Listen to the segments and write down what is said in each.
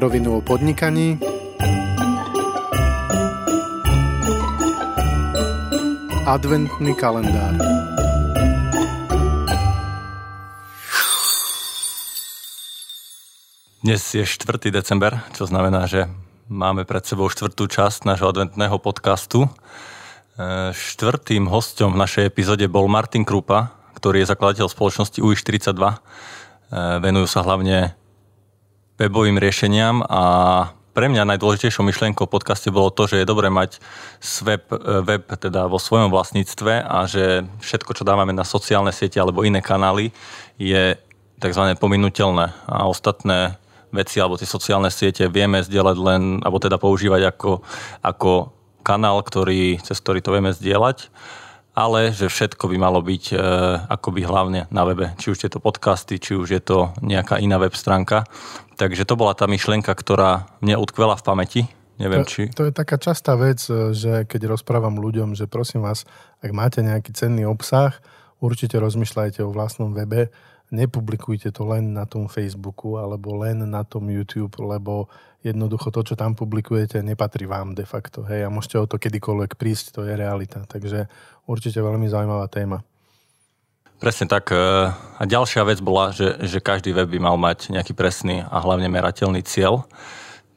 rovinu o podnikaní, adventný kalendár. Dnes je 4. december, čo znamená, že máme pred sebou štvrtú časť nášho adventného podcastu. E, štvrtým hostom v našej epizóde bol Martin Krupa, ktorý je zakladateľ spoločnosti UI42. E, venujú sa hlavne webovým riešeniam a pre mňa najdôležitejšou myšlienkou v podcaste bolo to, že je dobré mať web, e, web teda vo svojom vlastníctve a že všetko, čo dávame na sociálne siete alebo iné kanály, je tzv. pominutelné a ostatné veci alebo tie sociálne siete vieme zdieľať len, alebo teda používať ako, ako kanál, ktorý, cez ktorý to vieme zdieľať ale že všetko by malo byť e, akoby hlavne na webe. Či už je to podcasty, či už je to nejaká iná web stránka. Takže to bola tá myšlienka, ktorá mne utkvela v pamäti. Neviem, to, či... to je taká častá vec, e, že keď rozprávam ľuďom, že prosím vás, ak máte nejaký cenný obsah, určite rozmýšľajte o vlastnom webe, nepublikujte to len na tom Facebooku alebo len na tom YouTube, lebo jednoducho to, čo tam publikujete, nepatrí vám de facto. Hej, a môžete o to kedykoľvek prísť, to je realita. Takže určite veľmi zaujímavá téma. Presne tak. E, a ďalšia vec bola, že, že každý web by mal mať nejaký presný a hlavne merateľný cieľ.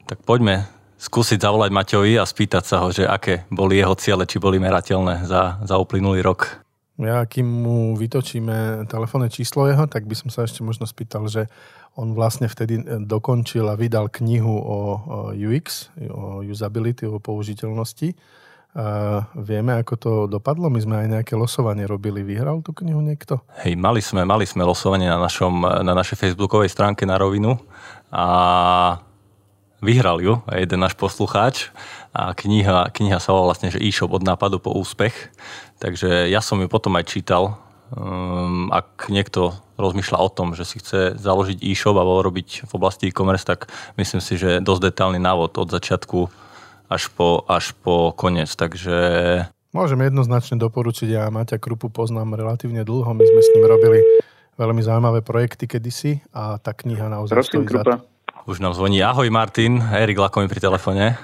Tak poďme skúsiť zavolať Maťovi a spýtať sa ho, že aké boli jeho ciele, či boli merateľné za, za uplynulý rok. Ja, kým mu vytočíme telefónne číslo jeho, tak by som sa ešte možno spýtal, že on vlastne vtedy e, dokončil a vydal knihu o UX, o usability, o použiteľnosti. A vieme, ako to dopadlo? My sme aj nejaké losovanie robili. Vyhral tú knihu niekto? Hej, mali sme, mali sme losovanie na, našom, na našej facebookovej stránke na rovinu a vyhral ju jeden náš poslucháč a kniha, kniha sa volá vlastne, že e-shop od nápadu po úspech. Takže ja som ju potom aj čítal. Um, ak niekto rozmýšľa o tom, že si chce založiť e-shop alebo robiť v oblasti e-commerce, tak myslím si, že dosť detálny návod od začiatku až po, až po koniec. Takže Môžem jednoznačne doporučiť, ja Maťa Krupu poznám relatívne dlho, my sme s ním robili veľmi zaujímavé projekty kedysi a tá kniha naozaj Prosím, stojí Krupa. za... Už nám zvoní. Ahoj Martin, Erik Lakomi pri telefóne.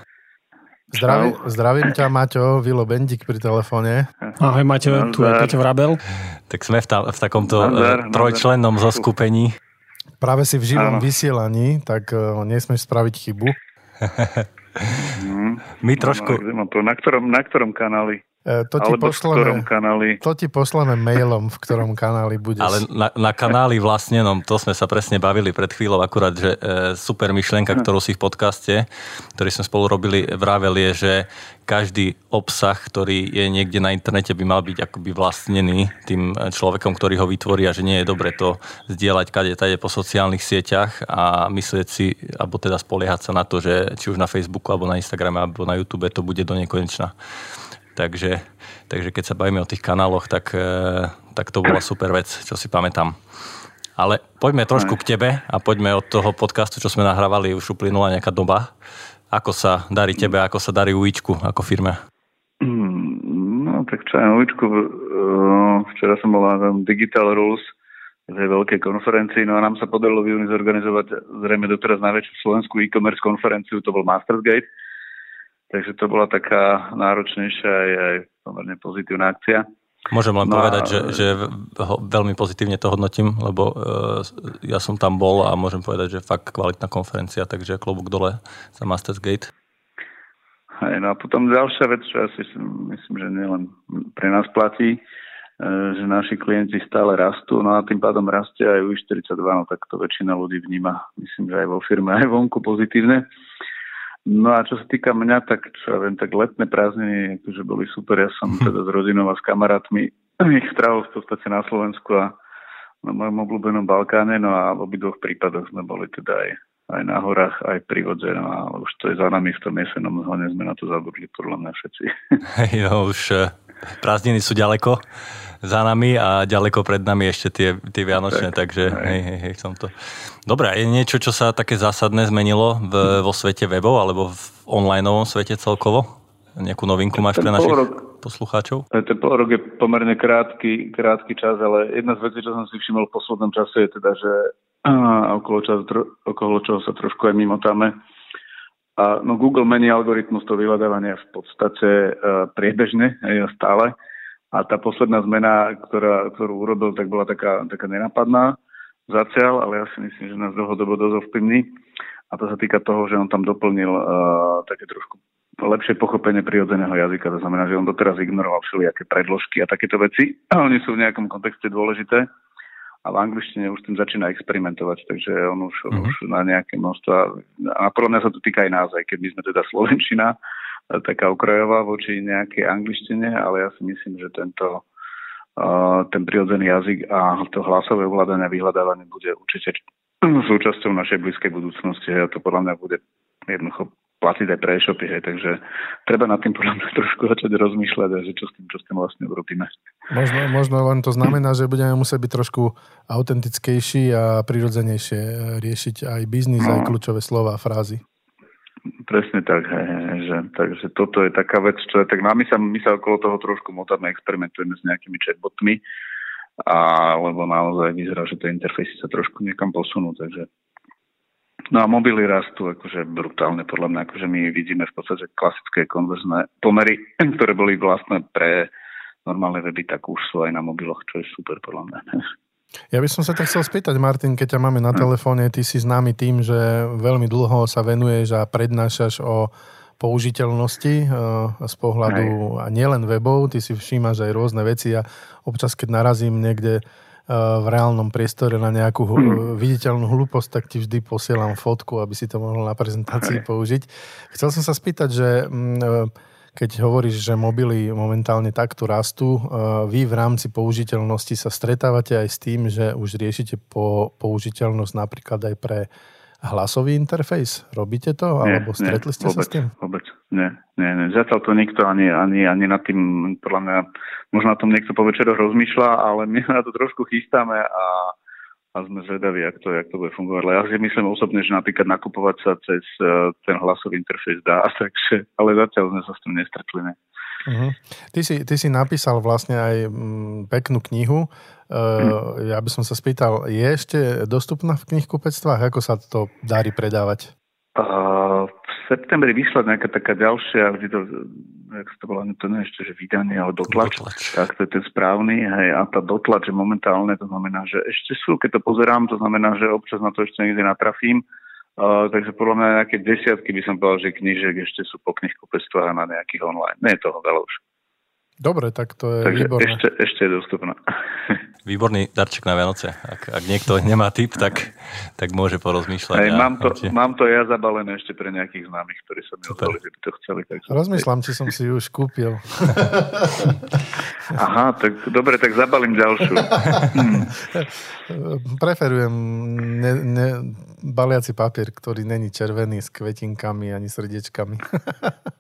Zdravím, zdravím ťa, Maťo, Vilo Bendik pri telefóne. Ahoj, Maťo, tu je Peťo Vrabel. Tak sme v, ta, v takomto Nazdar, trojčlennom nazdar. zoskupení. Práve si v živom Áno. vysielaní, tak uh, nesmieš spraviť chybu. Mm. My trošku... No, na, ktorom, na ktorom kanáli? E, to ti, pošleme, to ti pošleme mailom, v ktorom kanáli budeš. Ale na, na kanáli vlastne, no to sme sa presne bavili pred chvíľou akurát, že e, super myšlienka, ktorú si v podcaste, ktorý sme spolu robili, vravel je, že každý obsah, ktorý je niekde na internete, by mal byť akoby vlastnený tým človekom, ktorý ho vytvorí a že nie je dobre to zdieľať kade tade po sociálnych sieťach a myslieť si, alebo teda spoliehať sa na to, že či už na Facebooku, alebo na Instagrame, alebo na YouTube to bude do nekonečna. Takže, takže keď sa bavíme o tých kanáloch, tak, e, tak to bola super vec, čo si pamätám. Ale poďme trošku k tebe a poďme od toho podcastu, čo sme nahrávali, už uplynula nejaká doba. Ako sa darí tebe, ako sa darí Uičku ako firme? Mm, no tak čo aj Uičku, e, včera som bol na Digital Rules, tej veľkej konferencii, no a nám sa podarilo v júni zorganizovať zrejme doteraz najväčšiu slovenskú e-commerce konferenciu, to bol Mastersgate, Takže to bola taká náročnejšia aj, aj pomerne pozitívna akcia. Môžem len no povedať, a... že, že veľmi pozitívne to hodnotím, lebo uh, ja som tam bol a môžem povedať, že fakt kvalitná konferencia, takže klobúk dole za Masters Gate. Hej, no a potom ďalšia vec, čo asi myslím, že nielen pre nás platí, e, že naši klienti stále rastú, no a tým pádom rastie aj UI42, no tak to väčšina ľudí vníma, myslím, že aj vo firme, aj vonku pozitívne. No a čo sa týka mňa, tak čo ja viem, tak letné prázdniny akože boli super. Ja som teda s rodinou a s kamarátmi ich strávil v podstate na Slovensku a na mojom obľúbenom Balkáne, no a v obidvoch prípadoch sme boli teda aj, aj na horách, aj pri vodze, no a už to je za nami v tom jesenom hlavne sme na to zabudli, podľa mňa všetci. Hej, no už eh, prázdniny sú ďaleko za nami a ďaleko pred nami ešte tie, tie Vianočné, tak, takže hej, hej, hej, som to. Dobre, je niečo, čo sa také zásadné zmenilo v, vo svete webov alebo v onlineovom svete celkovo? Nejakú novinku máš pre našich rok, poslucháčov? Ten pol rok je pomerne krátky, krátky čas, ale jedna z vecí, čo som si všimol v poslednom čase je teda, že okolo, čas, okolo čoho sa trošku aj mimotáme. A, no Google mení algoritmus toho vyhľadávania v podstate uh, priebežne, aj stále. A tá posledná zmena, ktorá, ktorú urobil, tak bola taká, taká nenapadná zatiaľ, ale ja si myslím, že nás dlhodobo dosť ovplyvní. A to sa týka toho, že on tam doplnil uh, také trošku lepšie pochopenie prirodzeného jazyka. To znamená, že on doteraz ignoroval všelijaké predložky a takéto veci. A oni sú v nejakom kontexte dôležité a v angličtine už tým začína experimentovať, takže on už, mm-hmm. už na nejaké množstva, a podľa mňa sa to týka aj nás, aj keď my sme teda Slovenčina, taká okrajová voči nejakej angličtine, ale ja si myslím, že tento uh, ten prirodzený jazyk a to hlasové ovládanie a vyhľadávanie bude určite súčasťou našej blízkej budúcnosti a to podľa mňa bude jednoducho platiť aj pre e-shopy, hej, takže treba nad tým podľa mňa trošku začať rozmýšľať, že čo s tým, čo s tým vlastne urobíme. Možno, možno len to znamená, že budeme musieť byť trošku autentickejší a prirodzenejšie riešiť aj biznis, no. aj kľúčové slova a frázy. Presne tak, hej, hej, že, takže toto je taká vec, čo je, tak no my sa, my sa okolo toho trošku motáme, experimentujeme s nejakými chatbotmi, a, lebo naozaj vyzerá, že tie interfejsy sa trošku niekam posunú, takže No a mobily rastú akože brutálne, podľa mňa, akože my vidíme v podstate klasické konverzné pomery, ktoré boli vlastné pre normálne weby, tak už sú aj na mobiloch, čo je super podľa mňa. Ja by som sa ťa chcel spýtať, Martin, keď ťa máme na hm. telefóne, ty si známy tým, že veľmi dlho sa venuješ a prednášaš o použiteľnosti eh, z pohľadu a nielen webov, ty si všímaš aj rôzne veci a občas, keď narazím niekde v reálnom priestore na nejakú mm. viditeľnú hlúposť, tak ti vždy posielam fotku, aby si to mohol na prezentácii použiť. Chcel som sa spýtať, že mm, e, keď hovoríš, že mobily momentálne takto rastú, e, vy v rámci použiteľnosti sa stretávate aj s tým, že už riešite po použiteľnosť napríklad aj pre hlasový interfejs? Robíte to? Nie, alebo stretli ste vôbec, sa s tým? Vôbec, nie, nie, nie. Zatiaľ to nikto ani, ani, ani nad tým, podľa mňa, možno na tom niekto po večeroch rozmýšľa, ale my na to trošku chystáme a, a sme zvedaví, jak to, jak to bude fungovať. Ale ja si myslím osobne, že napríklad nakupovať sa cez uh, ten hlasový interfejs dá, takže, ale zatiaľ sme sa s tým nestretli. Ne. Uh-huh. Ty, si, ty si napísal vlastne aj mm, peknú knihu. Uh, ja by som sa spýtal, je ešte dostupná v knihkupectvách? Ako sa to darí predávať? Uh, v septembri vyšla nejaká taká ďalšia, vždy to, jak to volá, to nie ešte, že vydanie, ale dotlač. dotlač. Tak to je ten správny. Hej, a tá dotlač je momentálne, to znamená, že ešte sú, keď to pozerám, to znamená, že občas na to ešte niekde natrafím. Uh, takže podľa mňa nejaké desiatky by som povedal, že knižek ešte sú po knihkupectvách na nejakých online. Nie je toho veľa už. Dobre, tak to je Takže výborné. Ešte, ešte je dostupná. Výborný darček na Vianoce. Ak, ak niekto nemá tip, tak, tak môže porozmýšľať. Hej, mám, to, mám to ja zabalené ešte pre nejakých známych, ktorí sa mi ozvali, že by to chceli. Takže... Rozmýšľam, či som si ju už kúpil. Aha, tak dobre, tak zabalím ďalšiu. Preferujem ne, ne, baliaci papier, ktorý není červený s kvetinkami ani srdiečkami.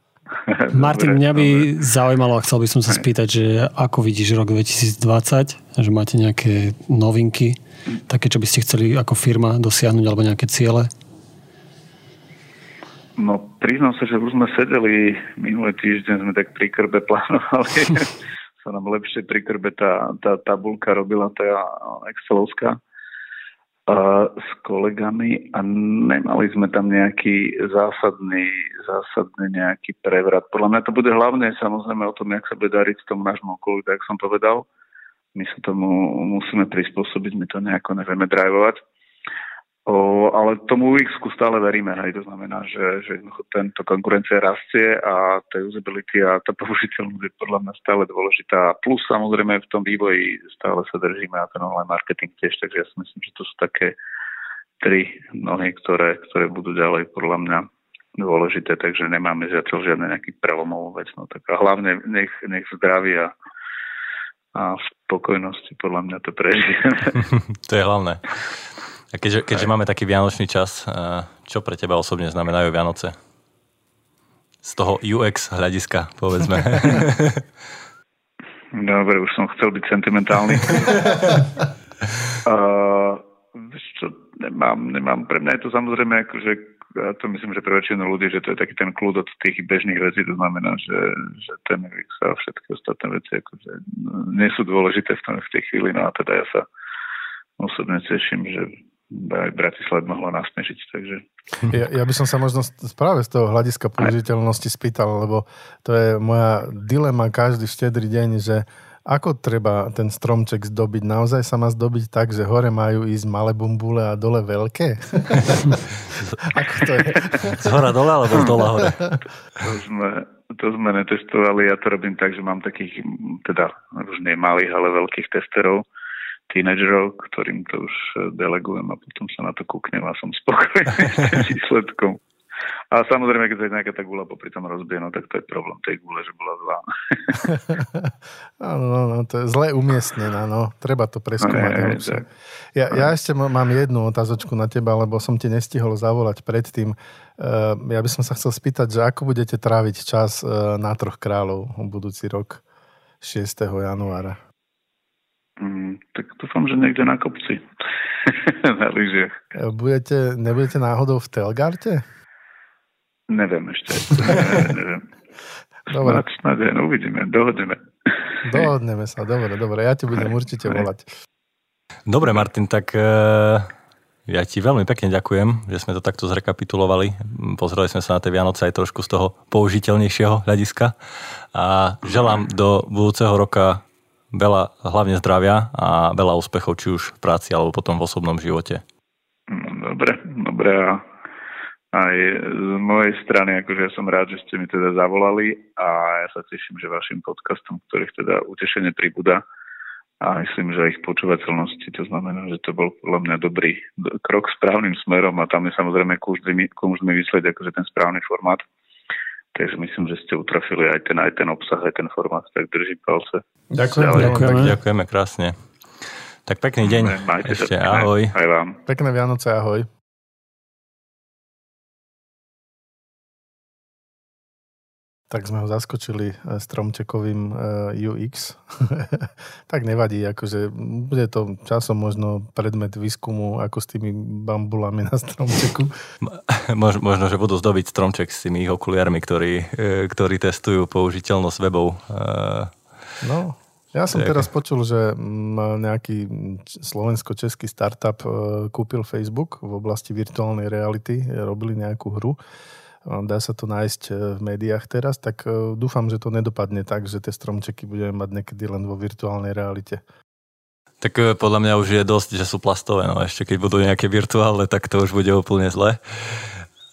Martin, mňa by zaujímalo a chcel by som sa spýtať, že ako vidíš rok 2020, že máte nejaké novinky, také, čo by ste chceli ako firma dosiahnuť, alebo nejaké ciele? No, priznám sa, že už sme sedeli minulý týždeň, sme tak pri krbe plánovali. sa nám lepšie pri krbe tá, tá tabulka robila, tá Excelovská s kolegami a nemali sme tam nejaký zásadný, zásadný nejaký prevrat. Podľa mňa to bude hlavne samozrejme o tom, jak sa bude dariť tomu nášmu okolu, tak som povedal. My sa tomu musíme prispôsobiť, my to nejako nevieme drivovať. O, ale tomu ux stále veríme, hej, to znamená, že, že tento konkurencia rastie a tá usability a tá použiteľnosť je podľa mňa stále dôležitá. Plus samozrejme v tom vývoji stále sa držíme a ten online marketing tiež, takže ja si myslím, že to sú také tri nohy, ktoré, ktoré budú ďalej podľa mňa dôležité, takže nemáme zatiaľ žiadne nejaký prelomovú vec. No, tak a hlavne nech, nech zdraví a, v spokojnosti podľa mňa to prežijeme. to je hlavné. A keďže, keďže máme taký vianočný čas, čo pre teba osobne znamenajú Vianoce? Z toho UX hľadiska, povedzme. Dobre, už som chcel byť sentimentálny. uh, čo, nemám, nemám. Pre mňa je to samozrejme akože ja to myslím, že pre väčšinu ľudí, že to je taký ten kľud od tých bežných vecí, to znamená, že, že ten UX a všetky ostatné veci akože nie sú dôležité v, tom, v tej chvíli, no a teda ja sa osobne teším, že Bratislava mohlo nasnežiť. Takže... Ja, ja by som sa možno práve z toho hľadiska použiteľnosti spýtal, lebo to je moja dilema každý štedrý deň, že ako treba ten stromček zdobiť? Naozaj sa má zdobiť tak, že hore majú ísť malé bumbule a dole veľké? Ako to je? Z hora dole alebo z dola hore? To sme, to sme netestovali. Ja to robím tak, že mám takých, teda už nie malých, ale veľkých testerov, tínedžerov, ktorým to už delegujem a potom sa na to kúknem a som spokojný s výsledkom. A samozrejme, keď sa nejaká tá gula popri tom rozbije, no tak to je problém tej gule, že bola zlá. Áno, no, no, to je zle umiestnené, no. Treba to preskúmať. No, je, ja, ja ešte mám jednu otázočku na teba, lebo som ti nestihol zavolať predtým. Uh, ja by som sa chcel spýtať, že ako budete tráviť čas uh, na troch kráľov budúci rok 6. januára? Mm, tak dúfam, že niekde na kopci. na lyžiach. Budete, nebudete náhodou v Telgarte? Neviem ešte. neviem. Dobre. Snad, snad no, uvidíme, dohodneme. Dohodneme sa, dobre, dobre. Ja ti budem určite volať. Dobre, Martin, tak e, ja ti veľmi pekne ďakujem, že sme to takto zrekapitulovali. Pozreli sme sa na tie Vianoce aj trošku z toho použiteľnejšieho hľadiska a želám do budúceho roka veľa hlavne zdravia a veľa úspechov, či už v práci alebo potom v osobnom živote. No, dobre, dobre a aj z mojej strany, akože ja som rád, že ste mi teda zavolali a ja sa teším, že vašim podcastom, ktorých teda utešenie pribúda a myslím, že ich počúvateľnosti, to znamená, že to bol podľa mňa dobrý krok správnym smerom a tam je samozrejme kúžný vysledť akože ten správny formát. Takže myslím, že ste utrafili aj ten, aj ten obsah, aj ten formát, tak držím palce. Ďakujem, ďakujeme. ďakujeme krásne. Tak pekný deň. Majte Ešte sa, ahoj. Aj vám. Pekné Vianoce, ahoj. Tak sme ho zaskočili eh, stromčekovým eh, UX. tak nevadí, akože bude to časom možno predmet výskumu ako s tými bambulami na stromčeku. možno, že budú zdobiť stromček s tými ich okuliarmi, ktorí, eh, ktorí testujú použiteľnosť webov. No, ja som teraz počul, že nejaký slovensko-český startup kúpil Facebook v oblasti virtuálnej reality, robili nejakú hru dá sa to nájsť e, v médiách teraz, tak e, dúfam, že to nedopadne tak, že tie stromčeky budeme mať niekedy len vo virtuálnej realite. Tak e, podľa mňa už je dosť, že sú plastové, no ešte keď budú nejaké virtuálne, tak to už bude úplne zle.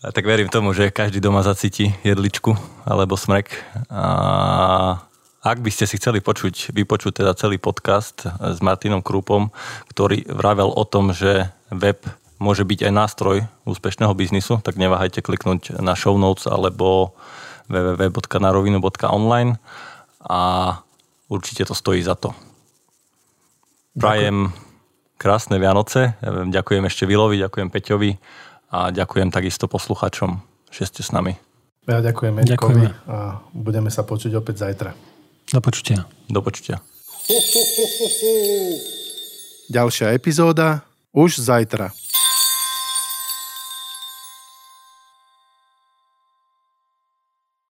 A tak verím tomu, že každý doma zacíti jedličku alebo smrek. A ak by ste si chceli počuť, vypočuť teda celý podcast s Martinom Krúpom, ktorý vravel o tom, že web môže byť aj nástroj úspešného biznisu, tak neváhajte kliknúť na show notes alebo www.narovinu.online a určite to stojí za to. Prajem krásne Vianoce, ďakujem ešte Vilovi, ďakujem Peťovi a ďakujem takisto posluchačom, že ste s nami. Ja ďakujem Edkovi a budeme sa počuť opäť zajtra. Do počutia. Do počutia. Ďalšia epizóda už zajtra.